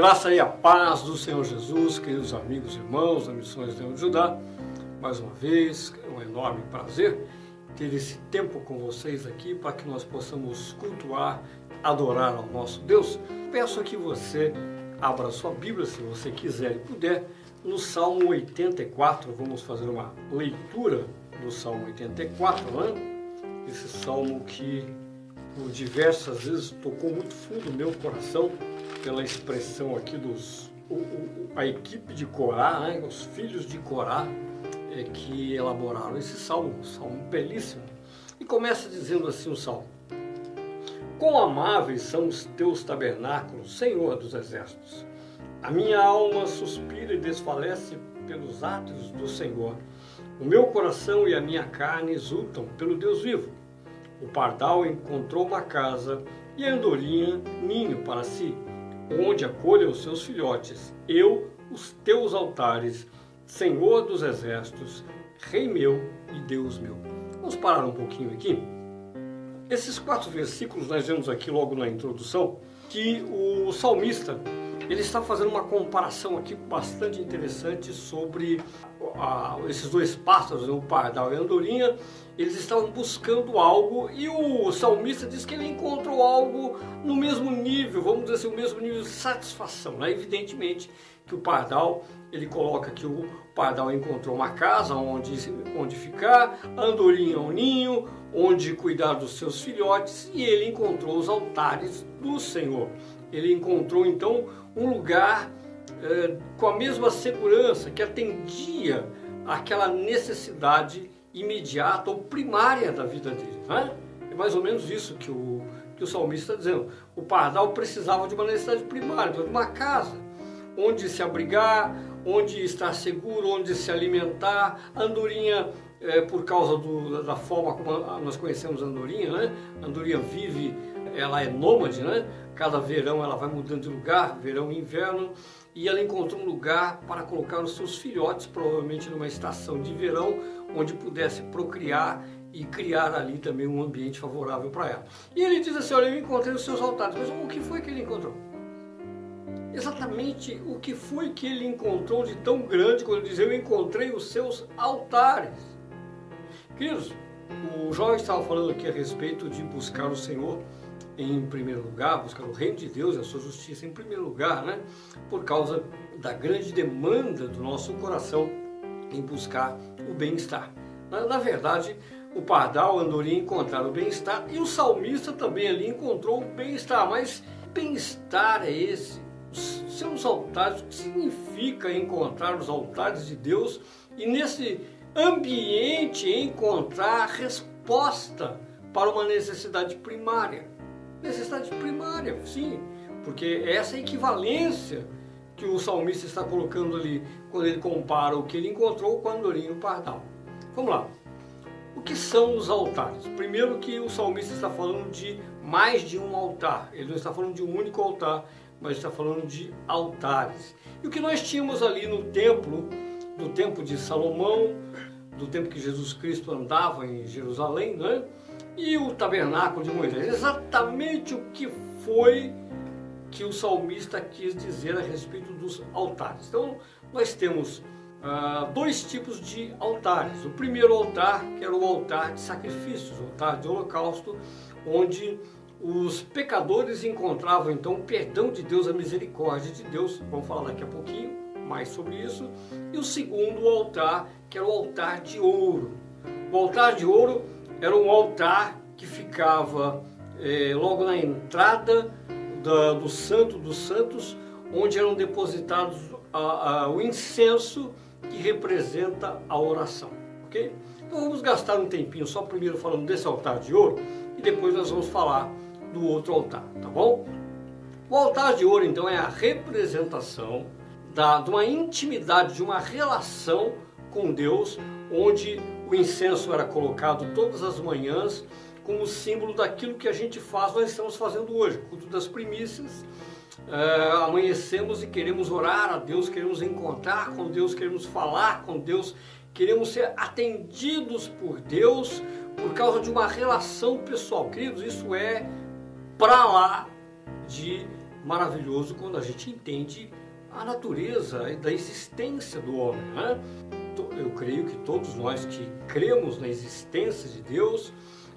graça e a paz do Senhor Jesus, queridos amigos e irmãos da Missões de Judá. Mais uma vez, é um enorme prazer ter esse tempo com vocês aqui para que nós possamos cultuar, adorar ao nosso Deus. Peço que você abra sua Bíblia, se você quiser e puder, no Salmo 84. Vamos fazer uma leitura do Salmo 84, né? Esse salmo que por diversas vezes tocou muito fundo o meu coração pela expressão aqui dos o, o, a equipe de Corá, né, os filhos de Corá, é, que elaboraram esse salmo, salmo belíssimo. E começa dizendo assim o salmo: Quão amáveis são os teus tabernáculos, Senhor dos exércitos. A minha alma suspira e desfalece pelos atos do Senhor. O meu coração e a minha carne exultam pelo Deus vivo. O pardal encontrou uma casa e a andorinha ninho para si onde acolha os seus filhotes, eu, os teus altares, Senhor dos exércitos, Rei meu e Deus meu. Vamos parar um pouquinho aqui. Esses quatro versículos nós vemos aqui logo na introdução que o salmista ele está fazendo uma comparação aqui bastante interessante sobre a, esses dois pássaros, o pardal e a andorinha, eles estavam buscando algo e o salmista diz que ele encontrou algo no mesmo nível, vamos dizer assim, o mesmo nível de satisfação. Né? Evidentemente que o pardal, ele coloca que o pardal encontrou uma casa onde, onde ficar, a andorinha um ninho, onde cuidar dos seus filhotes e ele encontrou os altares do Senhor. Ele encontrou então um lugar é, com a mesma segurança que atendia aquela necessidade imediata ou primária da vida dele. Né? É mais ou menos isso que o, que o salmista está dizendo. O pardal precisava de uma necessidade primária, de uma casa onde se abrigar, onde estar seguro, onde se alimentar. A andorinha, é, por causa do, da forma como nós conhecemos a andorinha, né? a andorinha vive, ela é nômade, né? cada verão ela vai mudando de lugar, verão e inverno, e ela encontrou um lugar para colocar os seus filhotes, provavelmente numa estação de verão, onde pudesse procriar e criar ali também um ambiente favorável para ela. E ele diz assim: Olha, eu encontrei os seus altares. Mas o que foi que ele encontrou? Exatamente o que foi que ele encontrou de tão grande quando ele diz: Eu encontrei os seus altares. O jovem estava falando aqui a respeito de buscar o Senhor em primeiro lugar, buscar o reino de Deus e a sua justiça em primeiro lugar, né? Por causa da grande demanda do nosso coração em buscar o bem-estar. Na, verdade, o pardal andorinha encontrar o bem-estar e o salmista também ali encontrou o bem-estar. Mas bem-estar é esse? Seus altares, o que significa encontrar os altares de Deus e nesse ambiente encontrar resposta para uma necessidade primária? necessidade primária, sim, porque essa é a equivalência que o salmista está colocando ali quando ele compara o que ele encontrou com a andorinha pardal. Vamos lá. O que são os altares? Primeiro que o salmista está falando de mais de um altar. Ele não está falando de um único altar, mas está falando de altares. E o que nós tínhamos ali no templo, no tempo de Salomão, do tempo que Jesus Cristo andava em Jerusalém, né? e o tabernáculo de Moisés. Exatamente o que foi que o salmista quis dizer a respeito dos altares. Então, nós temos ah, dois tipos de altares. O primeiro altar, que era o altar de sacrifícios, o altar de holocausto, onde os pecadores encontravam então o perdão de Deus, a misericórdia de Deus. Vamos falar daqui a pouquinho mais sobre isso. E o segundo altar, que era o altar de ouro. O altar de ouro era um altar que ficava é, logo na entrada da, do Santo dos Santos, onde eram depositados a, a, o incenso que representa a oração. Ok? Então vamos gastar um tempinho só primeiro falando desse altar de ouro e depois nós vamos falar do outro altar, tá bom? O altar de ouro então é a representação da, de uma intimidade, de uma relação com Deus, onde o incenso era colocado todas as manhãs como símbolo daquilo que a gente faz, nós estamos fazendo hoje, culto das primícias. É, amanhecemos e queremos orar a Deus, queremos encontrar com Deus, queremos falar com Deus, queremos ser atendidos por Deus por causa de uma relação pessoal. Queridos, isso é para lá de maravilhoso quando a gente entende a natureza da existência do homem. Né? Eu creio que todos nós que cremos na existência de Deus,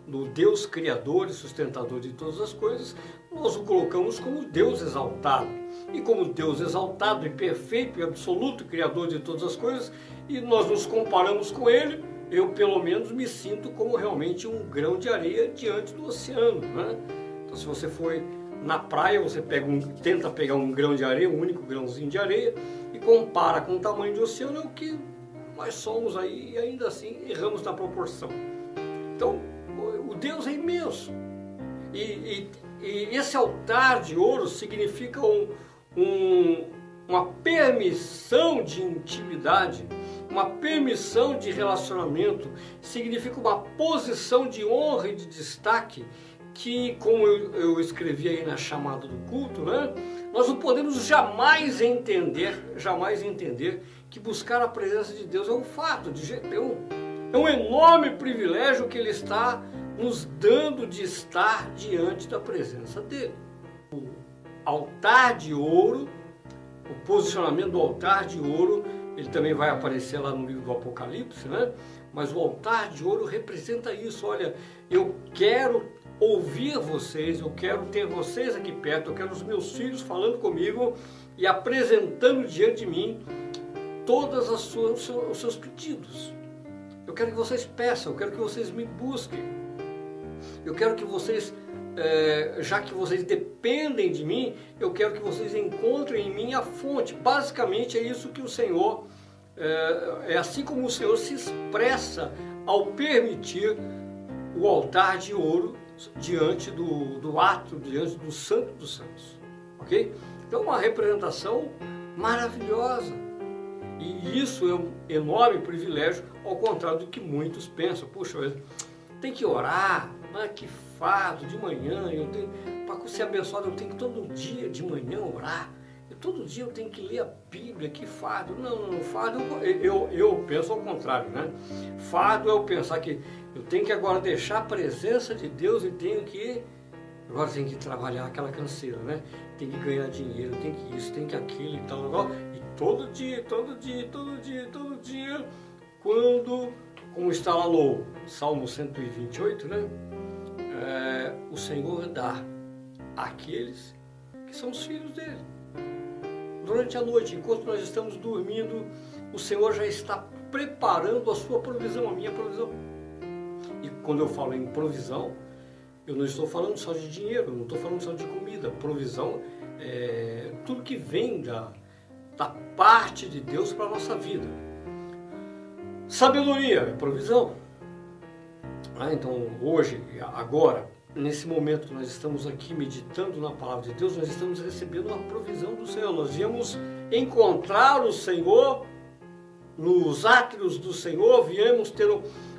no Deus Criador e sustentador de todas as coisas, nós o colocamos como Deus exaltado. E como Deus exaltado e perfeito e absoluto Criador de todas as coisas, e nós nos comparamos com Ele, eu pelo menos me sinto como realmente um grão de areia diante do oceano. Né? Então, se você foi na praia, você pega um, tenta pegar um grão de areia, um único grãozinho de areia, e compara com o tamanho do oceano, é o que nós somos aí, e ainda assim erramos na proporção. Então, o Deus é imenso. E, e, e esse altar de ouro significa um, um, uma permissão de intimidade, uma permissão de relacionamento, significa uma posição de honra e de destaque que, como eu, eu escrevi aí na chamada do culto, né, nós não podemos jamais entender, jamais entender que buscar a presença de Deus é um fato, de, é, um, é um enorme privilégio que Ele está nos dando de estar diante da presença dEle. O altar de ouro, o posicionamento do altar de ouro, ele também vai aparecer lá no livro do Apocalipse, né? Mas o altar de ouro representa isso. Olha, eu quero ouvir vocês, eu quero ter vocês aqui perto, eu quero os meus filhos falando comigo e apresentando diante de mim suas, os seus pedidos. Eu quero que vocês peçam, eu quero que vocês me busquem. Eu quero que vocês, é, já que vocês dependem de mim, eu quero que vocês encontrem em mim a fonte. Basicamente é isso que o Senhor, é, é assim como o Senhor se expressa ao permitir o altar de ouro diante do, do ato, diante do Santo dos Santos. Ok? Então, uma representação maravilhosa. E isso é um enorme privilégio, ao contrário do que muitos pensam. Puxa, tem que orar, ah, que fado, de manhã, eu tenho, para ser abençoado, eu tenho que todo dia de manhã orar. Todo dia eu tenho que ler a Bíblia, que fado. Não, não, fado, eu, eu, eu penso ao contrário, né? Fado é eu pensar que eu tenho que agora deixar a presença de Deus e tenho que. Agora tem que trabalhar aquela canseira, né? Tem que ganhar dinheiro, tem que isso, tem que aquilo e tal. E todo dia, todo dia, todo dia, todo dia, quando, como está lá no Salmo 128, né? É, o Senhor dá àqueles que são os filhos dele. Durante a noite, enquanto nós estamos dormindo, o Senhor já está preparando a sua provisão, a minha provisão. E quando eu falo em provisão, eu não estou falando só de dinheiro, não estou falando só de comida. Provisão é tudo que vem da, da parte de Deus para a nossa vida. Sabedoria é provisão. Ah, então, hoje, agora, nesse momento que nós estamos aqui meditando na palavra de Deus, nós estamos recebendo uma provisão do Senhor. Nós viemos encontrar o Senhor nos átrios do Senhor, viemos ter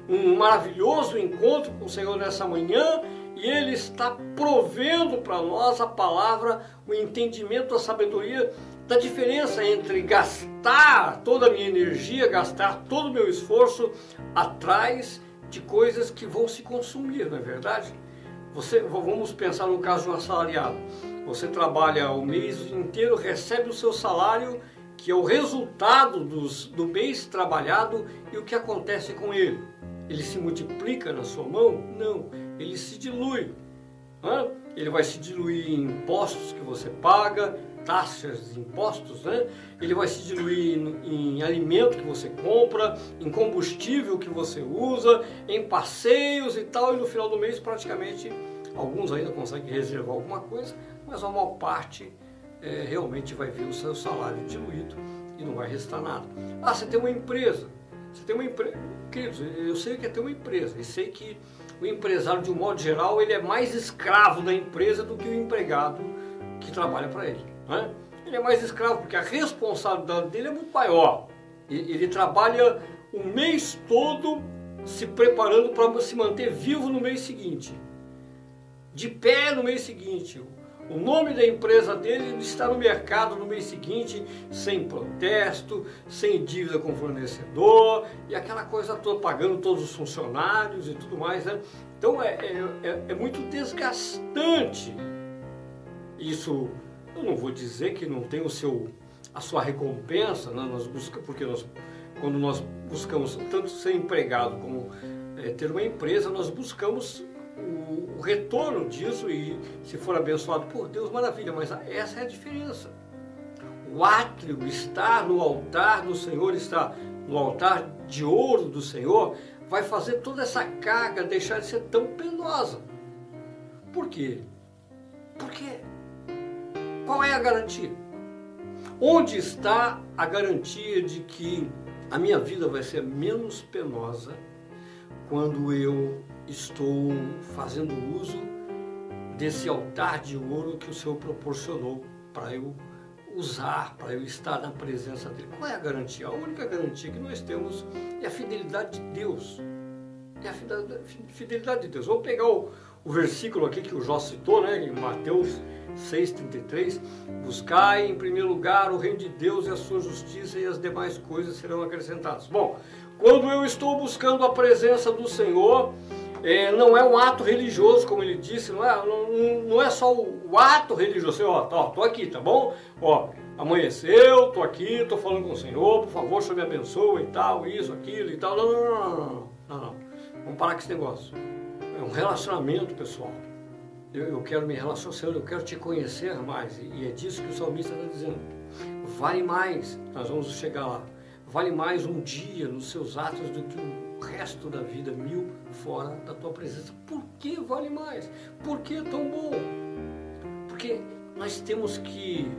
um maravilhoso encontro com o Senhor nessa manhã e Ele está provendo para nós a palavra, o entendimento, a sabedoria da diferença entre gastar toda a minha energia, gastar todo o meu esforço atrás de coisas que vão se consumir, não é verdade? Você, vamos pensar no caso de um assalariado. Você trabalha o mês inteiro, recebe o seu salário, que é o resultado dos, do mês trabalhado, e o que acontece com ele? Ele se multiplica na sua mão? Não, ele se dilui. Ele vai se diluir em impostos que você paga, taxas impostos, né? ele vai se diluir em, em, alimento que você compra, em combustível que você usa, em passeios e tal, e no final do mês praticamente alguns ainda conseguem reservar alguma coisa, mas a maior parte é, realmente vai ver o seu salário diluído e não vai restar nada. Ah, você tem uma empresa, você tem uma empresa, queridos, eu sei que é ter uma empresa, e sei que o empresário, de um modo geral, ele é mais escravo da empresa do que o empregado que trabalha para ele. Né? Ele é mais escravo porque a responsabilidade dele é muito maior. Ele trabalha o mês todo se preparando para se manter vivo no mês seguinte, de pé no mês seguinte. O nome da empresa dele está no mercado no mês seguinte, sem protesto, sem dívida com fornecedor e aquela coisa toda, pagando todos os funcionários e tudo mais. Né? Então é, é, é, é muito desgastante isso Eu não vou dizer que não tem o seu, a sua recompensa, né? nós busca, porque nós, quando nós buscamos tanto ser empregado como é, ter uma empresa, nós buscamos o, retorno disso e se for abençoado por Deus, maravilha, mas essa é a diferença. O átrio está no altar do Senhor, está no altar de ouro do Senhor, vai fazer toda essa carga deixar de ser tão penosa. Por quê? Porque qual é a garantia? Onde está a garantia de que a minha vida vai ser menos penosa quando eu estou fazendo uso desse altar de ouro que o Senhor proporcionou para eu usar, para eu estar na presença dele. Qual é a garantia? A única garantia que nós temos é a fidelidade de Deus. É a fidelidade de Deus. Vamos pegar o, o versículo aqui que o Jó citou, né, em Mateus 6,33. Buscai em primeiro lugar o reino de Deus e a sua justiça, e as demais coisas serão acrescentadas. Bom, quando eu estou buscando a presença do Senhor, é, não é um ato religioso, como ele disse, não é, não, não é só o, ato religioso, assim, ó, ó, tô aqui, tá bom? Ó, amanheceu, tô aqui, tô falando com o Senhor, por favor, o Senhor me abençoe e tal, isso, aquilo e tal. Não, não, não, não, não, não. Vamos parar com esse negócio. É um relacionamento, pessoal. Eu, eu quero me relacionar, Senhor, eu quero te conhecer mais. E é disso que o salmista está dizendo. Vale mais, nós vamos chegar lá, vale mais um dia nos seus atos do que o resto da vida mil fora da tua presença. Por que vale mais? Por que é tão bom? Porque nós temos que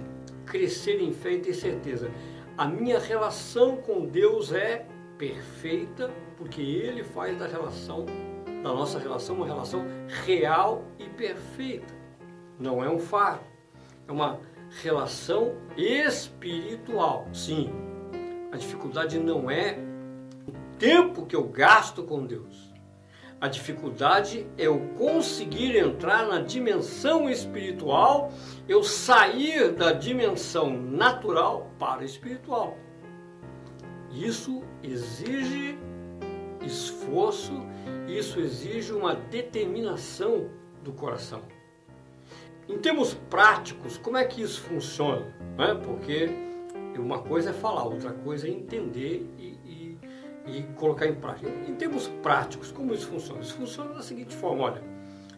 crescer em fé e ter certeza. A minha relação com Deus é perfeita, porque Ele faz da relação, da nossa relação, uma relação real e perfeita. Não é um fardo, é uma relação espiritual. Sim, a dificuldade não é tempo que eu gasto com Deus. A dificuldade é eu conseguir entrar na dimensão espiritual, eu sair da dimensão natural para a espiritual. Isso exige esforço, isso exige uma determinação do coração. Em termos práticos, como é que isso funciona? Né? Porque uma coisa é falar, outra coisa é entender e, e, colocar em prática. Em termos práticos, como isso funciona? Isso funciona da seguinte forma: olha,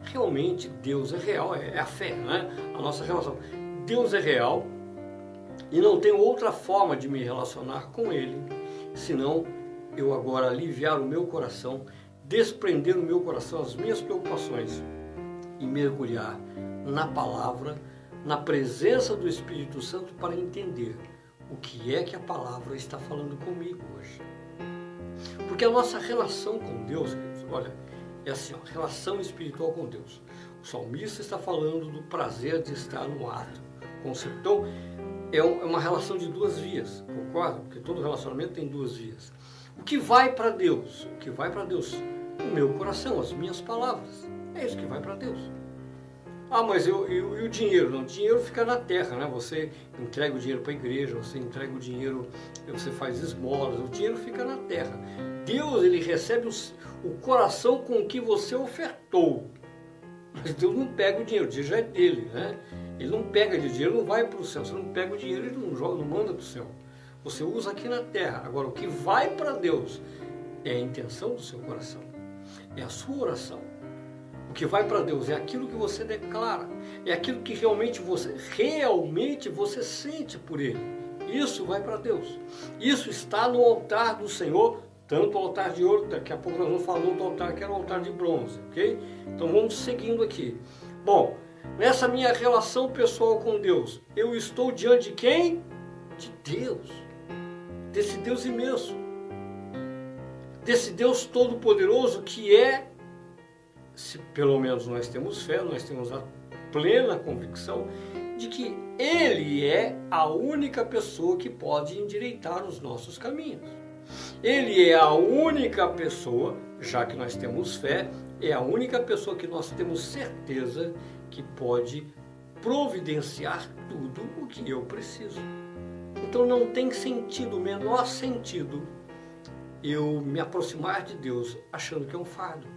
realmente Deus é real, é, é a fé, né? a nossa relação. Deus é real e não tem outra forma de me relacionar com Ele senão eu agora aliviar o meu coração, desprender o meu coração as minhas preocupações e mergulhar na palavra, na presença do Espírito Santo para entender o que é que a palavra está falando comigo hoje. Porque a nossa relação com Deus, olha, é assim, ó, relação espiritual com Deus. O salmista está falando do prazer de estar no ato. Então, é, é uma relação de duas vias, concorda? Porque todo relacionamento tem duas vias. O que vai para Deus? O que vai para Deus? O meu coração, as minhas palavras. É isso que vai para Deus. Ah, mas eu, e o dinheiro? Não, o dinheiro fica na terra, né? Você entrega o dinheiro para a igreja, você entrega o dinheiro, você faz esmolas, o dinheiro fica na terra. Deus, ele recebe os, o coração com que você ofertou. Mas Deus não pega o dinheiro, o dinheiro já é dele, né? Ele não pega de dinheiro, não vai para o céu. Você não pega o dinheiro, ele não joga, não manda para o céu. Você usa aqui na terra. Agora, o que vai para Deus é a intenção do seu coração, é a sua oração. Que vai para Deus é aquilo que você declara, é aquilo que realmente você realmente você sente por Ele. Isso vai para Deus. Isso está no altar do Senhor, tanto o altar de ouro, daqui a pouco nós vamos falar do altar que era o altar de bronze, ok? Então vamos seguindo aqui. Bom, nessa minha relação pessoal com Deus, eu estou diante de quem? De Deus. Desse Deus imenso. Desse Deus todo-poderoso que é, se pelo menos nós temos fé, nós temos a plena convicção de que Ele é a única pessoa que pode endireitar os nossos caminhos. Ele é a única pessoa, já que nós temos fé, é a única pessoa que nós temos certeza que pode providenciar tudo o que eu preciso. Então não tem sentido, o menor sentido, eu me aproximar de Deus achando que é um fardo.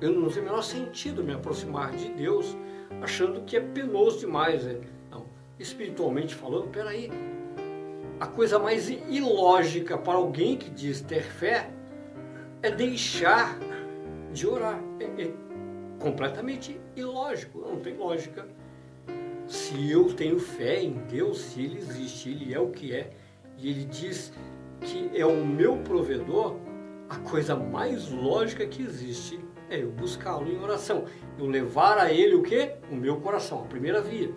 Eu não tem o menor sentido me aproximar de Deus achando que é penoso demais. Né? Não, espiritualmente falando, peraí, a coisa mais ilógica para alguém que diz ter fé é deixar de orar. É, é completamente ilógico, não tem lógica. Se eu tenho fé em Deus, se Ele existe, Ele é o que é, e Ele diz que é o meu provedor, a coisa mais lógica que existe é eu buscá-lo em oração. Eu levar a Ele o que? O meu coração, a primeira via.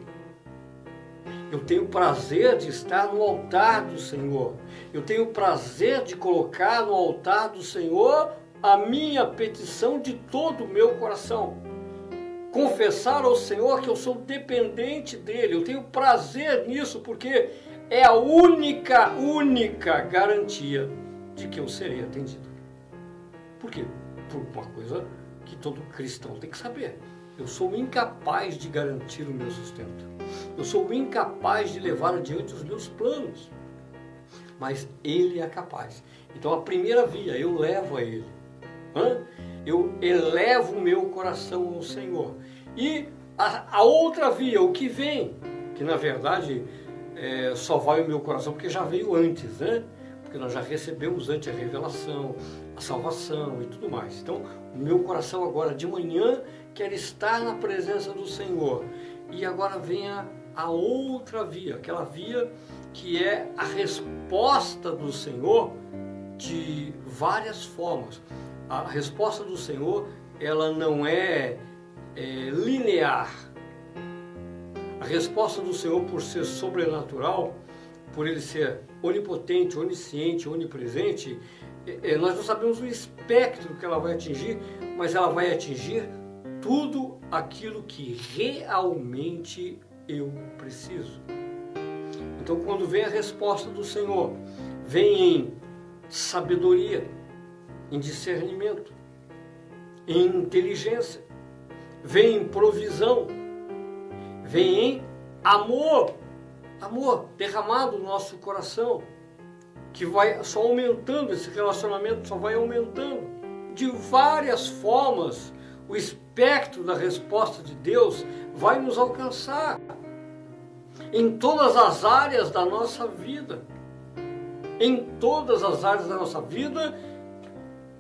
Eu tenho prazer de estar no altar do Senhor. Eu tenho prazer de colocar no altar do Senhor a minha petição de todo o meu coração. Confessar ao Senhor que eu sou dependente dele. Eu tenho prazer nisso porque é a única, única garantia de que eu serei atendido. Por quê? Por uma coisa que todo cristão tem que saber. Eu sou incapaz de garantir o meu sustento. Eu sou incapaz de levar adiante os meus planos. Mas Ele é capaz. Então a primeira via, eu levo a Ele. Hã? Eu elevo o meu coração ao Senhor. E a, a outra via, o que vem, que na verdade é, só vai o meu coração porque já veio antes, né? Porque nós já recebemos antes a revelação, a salvação e tudo mais. Então, meu coração agora de manhã quer estar na presença do Senhor. E agora vem a, outra via, aquela via que é a resposta do Senhor de várias formas. A resposta do Senhor, ela não é, é linear, a resposta do Senhor, por ser sobrenatural, por ele ser onipotente, onisciente, onipresente, nós não sabemos o espectro que ela vai atingir, mas ela vai atingir tudo aquilo que realmente eu preciso. Então, quando vem a resposta do Senhor, vem em sabedoria, em discernimento, em inteligência, vem em provisão, vem em amor, amor derramado no nosso coração, que vai só aumentando, esse relacionamento só vai aumentando. De várias formas, o espectro da resposta de Deus vai nos alcançar em todas as áreas da nossa vida. Em todas as áreas da nossa vida,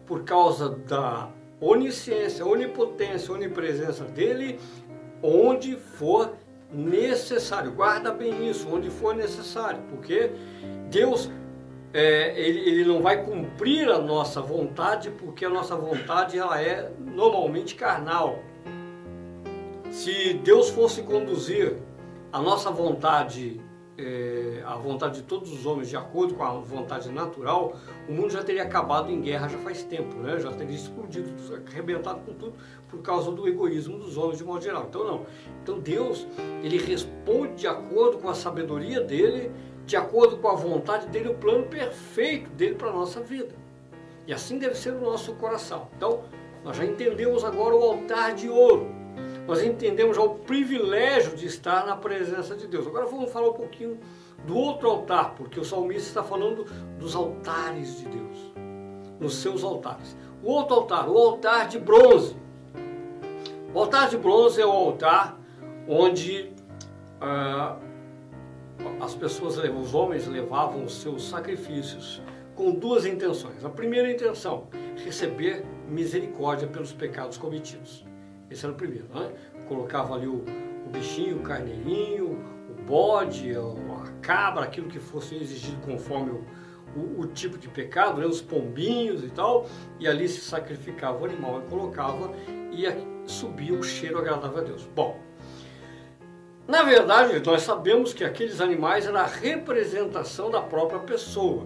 por causa da onisciência, onipotência, onipresença dele, onde for necessário. Guarda bem isso, onde for necessário, porque Deus é, ele, ele não vai cumprir a nossa vontade, porque a nossa vontade ela é normalmente carnal. Se Deus fosse conduzir a nossa vontade é, a vontade de todos os homens de acordo com a vontade natural, o mundo já teria acabado em guerra já faz tempo, né? já teria explodido, arrebentado com tudo por causa do egoísmo dos homens de modo geral. Então não. Então Deus, ele responde de acordo com a sabedoria dele, de acordo com a vontade dele, o plano perfeito dele para a nossa vida. E assim deve ser o nosso coração. Então, nós já entendemos agora o altar de ouro nós entendemos já o privilégio de estar na presença de Deus. Agora vamos falar um pouquinho do outro altar, porque o salmista está falando dos altares de Deus, nos seus altares. O outro altar, o altar de bronze. O altar de bronze é o altar onde ah, as pessoas, os homens levavam os seus sacrifícios com duas intenções. A primeira intenção, receber misericórdia pelos pecados cometidos. Esse era o primeiro. Né? Colocava ali o, o bichinho, o carneirinho, o bode, a cabra, aquilo que fosse exigido conforme o, o, o, tipo de pecado, né? os pombinhos e tal, e ali se sacrificava o animal e colocava e subia o cheiro agradável a Deus. Bom, na verdade, nós sabemos que aqueles animais eram a representação da própria pessoa,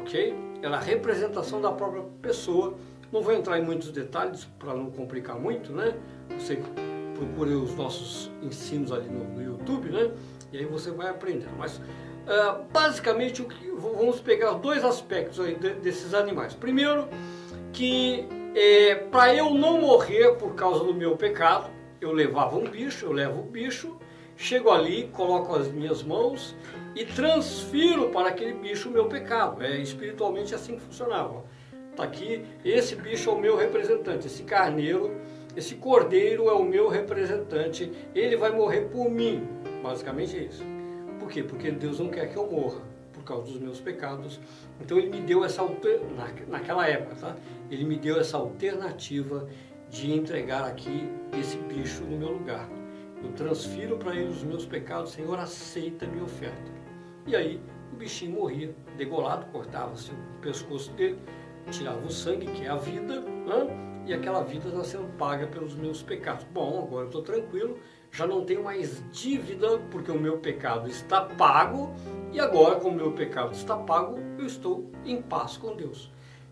ok? Era a representação da própria pessoa não vou entrar em muitos detalhes para não complicar muito, né? Você procure os nossos ensinos ali no, no YouTube, né? E aí você vai aprendendo. Mas uh, basicamente vamos pegar dois aspectos aí de, desses animais. Primeiro, que é, para eu não morrer por causa do meu pecado, eu levava um bicho, eu levo o bicho, chego ali, coloco as minhas mãos e transfiro para aquele bicho o meu pecado. É espiritualmente assim que funcionava. Está aqui, esse bicho é o meu representante, esse carneiro esse cordeiro é o meu representante, ele vai morrer por mim. Basicamente é isso. Por quê? Porque Deus não quer que eu morra por causa dos meus pecados. Então ele me deu essa naquela época, tá? Ele me deu essa alternativa de entregar aqui esse bicho no meu lugar. Eu transfiro para ele os meus pecados, Senhor, aceita a minha oferta. E aí o bichinho morria, degolado, cortava-se o pescoço dele, tirava o sangue, que é a vida, né? e aquela vida está sendo paga pelos meus pecados. Bom, agora eu estou tranquilo, já não tenho mais dívida, porque o meu pecado está pago, e agora, como o meu pecado está pago, eu estou em paz com Deus.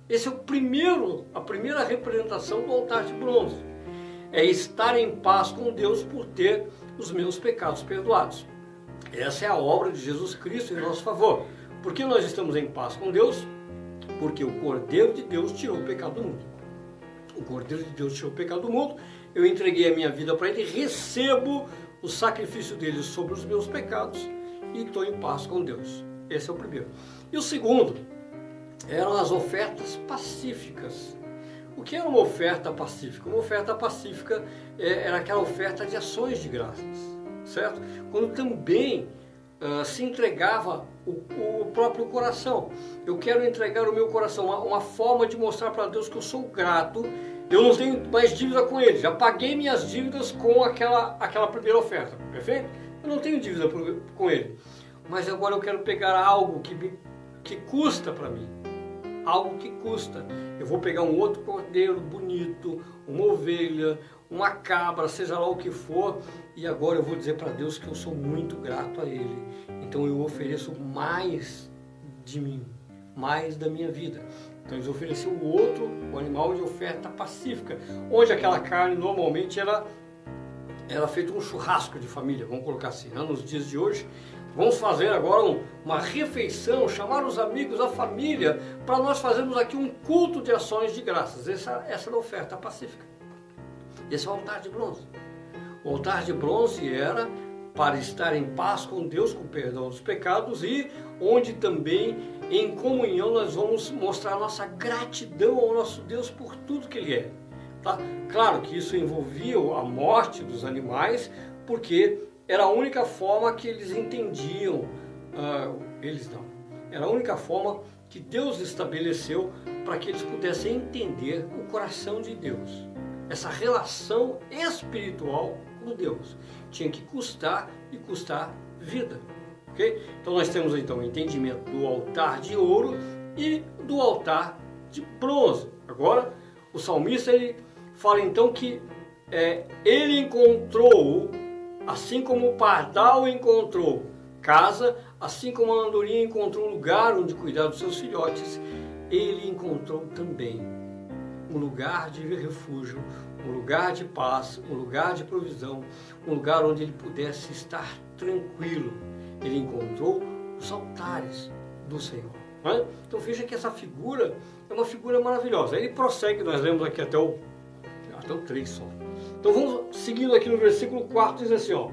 Esse é o primeiro, a primeira representação do altar de bronze. É estar em paz com Deus por ter os meus pecados perdoados. Essa é a obra de Jesus Cristo em nosso favor. Por que nós estamos em paz com Deus? Porque o Cordeiro de Deus tirou o pecado do mundo. O Cordeiro de Deus tirou o pecado do mundo, eu entreguei a minha vida para Ele, recebo o sacrifício dele sobre os meus pecados e estou em paz com Deus. Esse é o primeiro. E o segundo eram as ofertas pacíficas. O que era uma oferta pacífica? Uma oferta pacífica é, era aquela oferta de ações de graças, certo? Quando também uh, se entregava o, o, próprio coração. Eu quero entregar o meu coração, uma, uma forma de mostrar para Deus que eu sou grato. Eu não tenho mais dívida com Ele, já paguei minhas dívidas com aquela, aquela primeira oferta, perfeito? Eu não tenho dívida com Ele, mas agora eu quero pegar algo que, me, que custa para mim algo que custa. Eu vou pegar um outro cordeiro bonito, uma ovelha, uma cabra, seja lá o que for, e agora eu vou dizer para Deus que eu sou muito grato a Ele. Então eu ofereço mais de mim, mais da minha vida. Então eles ofereciam o outro, o animal de oferta pacífica, onde aquela carne normalmente era, era feito um churrasco de família, vamos colocar assim. Né? Nos dias de hoje, Vamos fazer agora um, uma refeição, chamar os amigos, a família, para nós fazermos aqui um culto de ações de graças. Essa, essa era a oferta pacífica. Esse é o altar de bronze. O altar de bronze era para estar em paz com Deus, com perdão dos pecados e onde também em comunhão nós vamos mostrar nossa gratidão ao nosso Deus por tudo que Ele é. Tá? Claro que isso envolvia a morte dos animais, porque era a única forma que eles entendiam, uh, eles não, era a única forma que Deus estabeleceu para que eles pudessem entender o coração de Deus, essa relação espiritual com Deus. Tinha que custar e custar vida. ok? Então nós temos então o entendimento do altar de ouro e do altar de bronze. Agora, o salmista ele fala então que é, ele encontrou Assim como o pardal encontrou casa, assim como a andorinha encontrou lugar onde cuidar dos seus filhotes, ele encontrou também um lugar de refúgio, um lugar de paz, um lugar de provisão, um lugar onde ele pudesse estar tranquilo. Ele encontrou os altares do Senhor. É? Então veja que essa figura é uma figura maravilhosa. Ele prossegue, nós lemos aqui até o, até o 3 só. Então vamos seguindo aqui no versículo 4, diz assim, ó.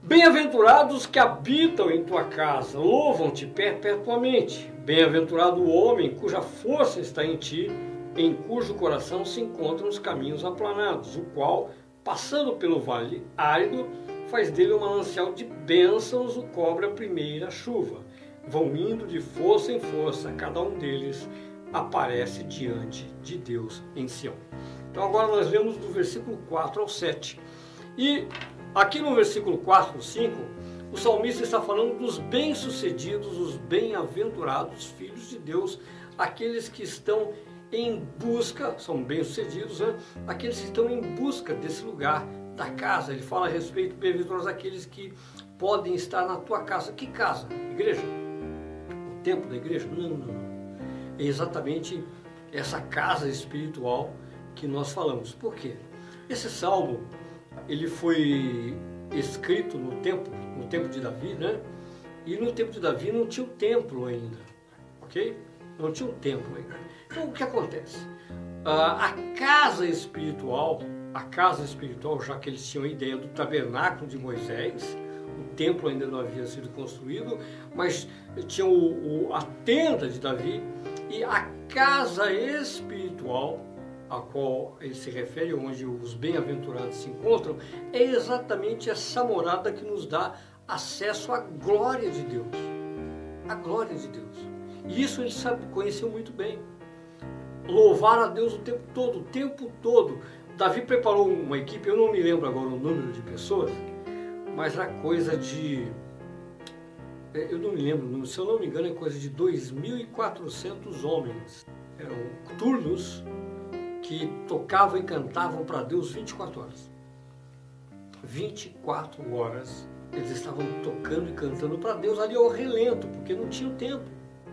Bem-aventurados que habitam em tua casa, louvam-te perpetuamente. Bem-aventurado o homem cuja força está em ti, em cujo coração se encontram os caminhos aplanados, o qual, passando pelo vale árido, faz dele um manancial de bênçãos, o cobre a primeira chuva. Vão indo de força em força, cada um deles aparece diante de Deus em Sião. Então agora nós vemos do versículo 4 ao 7. E aqui no versículo 4 5, o salmista está falando dos bem-sucedidos, os bem-aventurados filhos de Deus, aqueles que estão em busca, são bem-sucedidos, né? aqueles que estão em busca desse lugar da casa. Ele fala a respeito, bem-aventurados aqueles que podem estar na tua casa. Que casa? Igreja? O templo da igreja? Não, não, não. É exatamente essa casa espiritual que nós falamos. Por quê? Esse salmo ele foi escrito no tempo, no tempo de Davi, né? E no tempo de Davi não tinha o templo ainda, ok? Não tinha o templo ainda. Então o que acontece? Ah, a casa espiritual, a casa espiritual, já que eles tinham a ideia do tabernáculo de Moisés, o templo ainda não havia sido construído, mas tinha o, o, a tenda de Davi e a casa espiritual a qual ele se refere, onde os bem-aventurados se encontram, é exatamente essa morada que nos dá acesso à glória de Deus. A glória de Deus. E isso ele sabe, conheceu muito bem. Louvar a Deus o tempo todo, o tempo todo. Davi preparou uma equipe, eu não me lembro agora o número de pessoas, mas era coisa de. É, eu não me lembro, se eu não me engano, é coisa de 2.400 homens. Eram turnos que tocavam e cantavam para Deus 24 horas. 24 horas eles estavam tocando e cantando para Deus ali ao relento, porque não tinha tempo,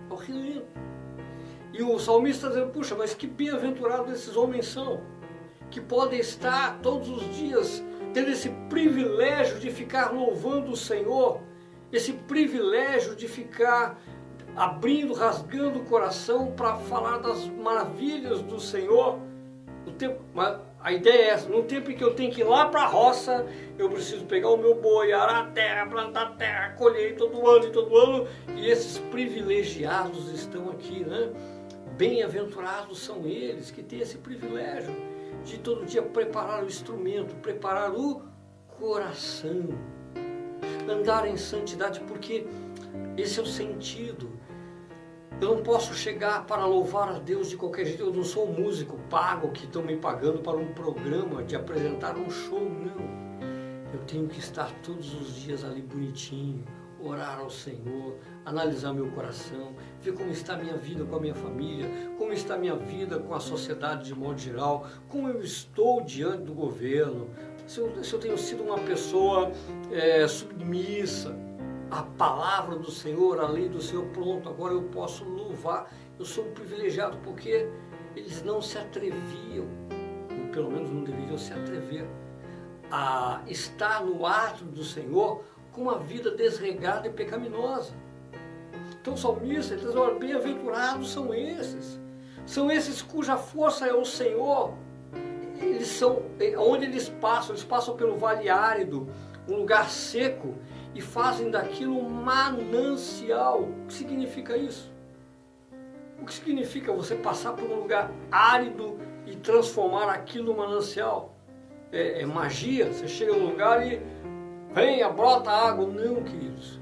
ao relento. E o salmista dizendo, puxa, mas que bem-aventurados esses homens são, que podem estar todos os dias tendo esse privilégio de ficar louvando o Senhor, esse privilégio de ficar abrindo, rasgando o coração para falar das maravilhas do Senhor o tempo, a ideia é essa, no tempo em que eu tenho que ir lá para a roça, eu preciso pegar o meu boi, arar a terra, plantar a terra, colher todo ano e todo ano, e esses privilegiados estão aqui, né? Bem-aventurados são eles que têm esse privilégio de todo dia preparar o instrumento, preparar o coração, andar em santidade, porque esse é o sentido eu não posso chegar para louvar a Deus de qualquer jeito. Eu não sou um músico pago que estão me pagando para um programa de apresentar um show, não. Eu tenho que estar todos os dias ali bonitinho, orar ao Senhor, analisar meu coração, ver como está a minha vida com a minha família, como está a minha vida com a sociedade de modo geral, como eu estou diante do governo, se eu, se eu tenho sido uma pessoa é, submissa, a palavra do Senhor, a lei do Senhor, pronto, agora eu posso louvar. Eu sou um privilegiado porque eles não se atreviam, ou pelo menos não deveriam se atrever, a estar no ato do Senhor com uma vida desregada e pecaminosa. Então o salmista diz, bem-aventurados são esses, são esses cuja força é o Senhor. Eles são, onde eles passam, eles passam pelo vale árido, um lugar seco, e fazem daquilo um manancial. O que significa isso? O que significa você passar por um lugar árido e transformar aquilo num manancial? É, é magia? Você chega num lugar e venha, brota água. Não, queridos.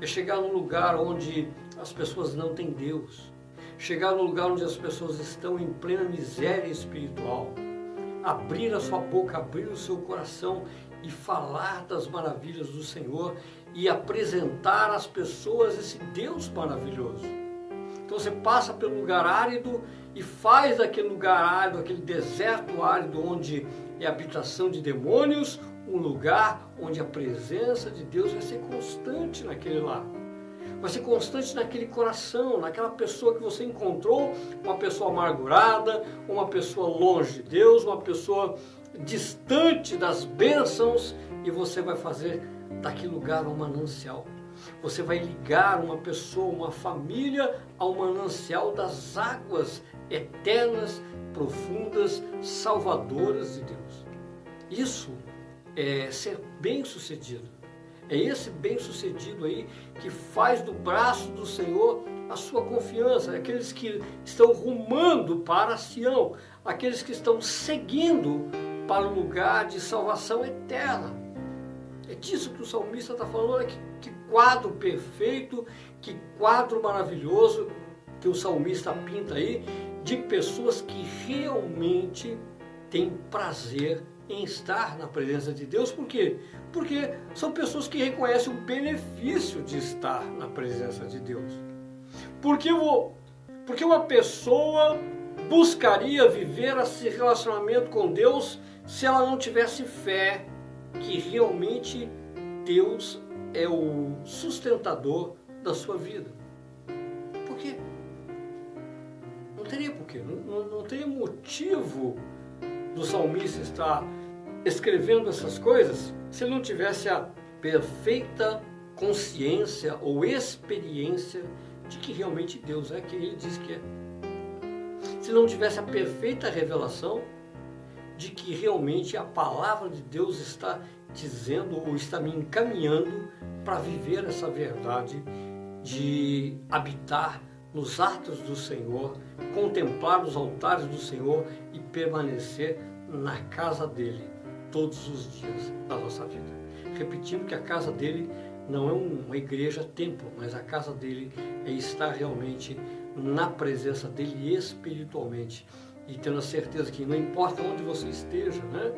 É chegar num lugar onde as pessoas não têm Deus. Chegar num lugar onde as pessoas estão em plena miséria espiritual. Abrir a sua boca, abrir o seu coração e falar das maravilhas do Senhor e apresentar às pessoas esse Deus maravilhoso. Então você passa pelo lugar árido e faz daquele lugar árido, aquele deserto árido onde é habitação de demônios, um lugar onde a presença de Deus vai ser constante naquele lar. Vai ser constante naquele coração, naquela pessoa que você encontrou, uma pessoa amargurada, uma pessoa longe de Deus, uma pessoa distante das bênçãos e você vai fazer daquele lugar um manancial. Você vai ligar uma pessoa, uma família ao manancial das águas eternas, profundas, salvadoras de Deus. Isso é ser bem-sucedido. É esse bem-sucedido aí que faz do braço do Senhor a sua confiança, é aqueles que estão rumando para Sião, aqueles que estão seguindo para o lugar de salvação eterna. É disso que o salmista está falando. Olha que, que quadro perfeito, que quadro maravilhoso que o salmista pinta aí de pessoas que realmente têm prazer em estar na presença de Deus. Por quê? Porque são pessoas que reconhecem o benefício de estar na presença de Deus. Porque, porque uma pessoa buscaria viver esse relacionamento com Deus se ela não tivesse fé que realmente Deus é o sustentador da sua vida. Por quê? Não teria porquê, não, não, não teria motivo do salmista estar escrevendo essas coisas se ele não tivesse a perfeita consciência ou experiência de que realmente Deus é quem ele diz que é. Se não tivesse a perfeita revelação de que realmente a palavra de Deus está dizendo ou está me encaminhando para viver essa verdade de habitar nos atos do Senhor, contemplar os altares do Senhor e permanecer na casa dele todos os dias da nossa vida. Repetindo que a casa dele não é uma igreja templo, mas a casa dele é estar realmente na presença dele espiritualmente e tendo a certeza que não importa onde você esteja, né?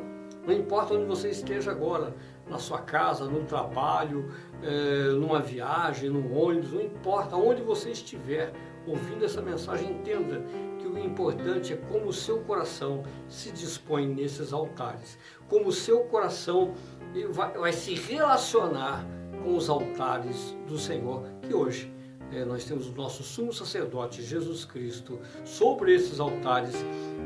Não importa onde você esteja agora, na sua casa, no trabalho, é, numa viagem, no ônibus, não importa onde você estiver ouvindo essa mensagem, entenda que o importante é como o seu coração se dispõe nesses altares, como o seu coração vai, vai se relacionar com os altares do Senhor, que hoje é, nós temos o nosso sumo sacerdote Jesus Cristo sobre esses altares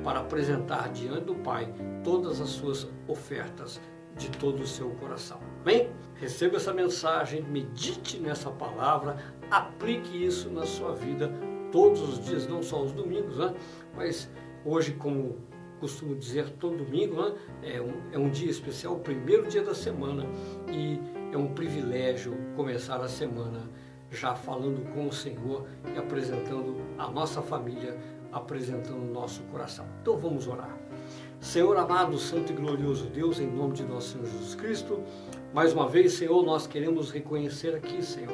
para apresentar diante do Pai todas as suas ofertas de todo o seu coração. Bem, receba essa mensagem, medite nessa palavra, aplique isso na sua vida todos os dias, não só os domingos, né? mas hoje, como costumo dizer, todo domingo né? é, um, é um dia especial, o primeiro dia da semana, e é um privilégio começar a semana já falando com o Senhor e apresentando a nossa família, apresentando o nosso coração. Então vamos orar. Senhor amado, santo e glorioso Deus, em nome de nosso Senhor Jesus Cristo, mais uma vez, Senhor, nós queremos reconhecer aqui, Senhor,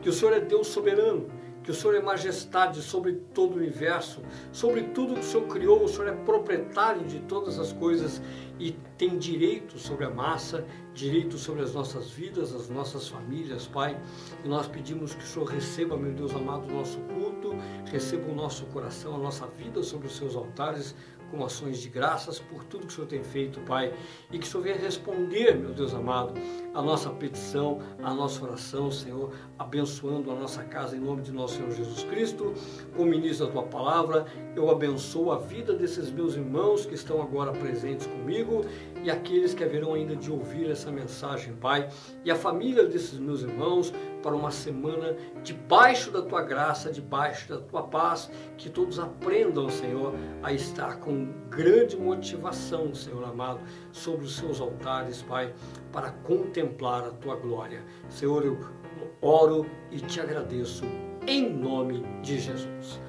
que o Senhor é Deus soberano, que o Senhor é majestade sobre todo o universo, sobre tudo que o Senhor criou, o Senhor é proprietário de todas as coisas e tem direito sobre a massa, direito sobre as nossas vidas, as nossas famílias, Pai. E nós pedimos que o Senhor receba, meu Deus amado, o nosso culto, receba o nosso coração, a nossa vida sobre os seus altares, com ações de graças por tudo que o Senhor tem feito, Pai, e que o Senhor venha responder, meu Deus amado, a nossa petição, a nossa oração, Senhor, abençoando a nossa casa em nome de nosso Senhor Jesus Cristo. Como ministro da tua palavra, eu abençoo a vida desses meus irmãos que estão agora presentes comigo e aqueles que haverão ainda de ouvir essa mensagem, Pai, e a família desses meus irmãos para uma semana debaixo da tua graça, debaixo da tua paz, que todos aprendam, Senhor, a estar com grande motivação, Senhor amado, sobre os seus altares, Pai, para contemplar a tua glória. Senhor, eu oro e te agradeço em nome de Jesus.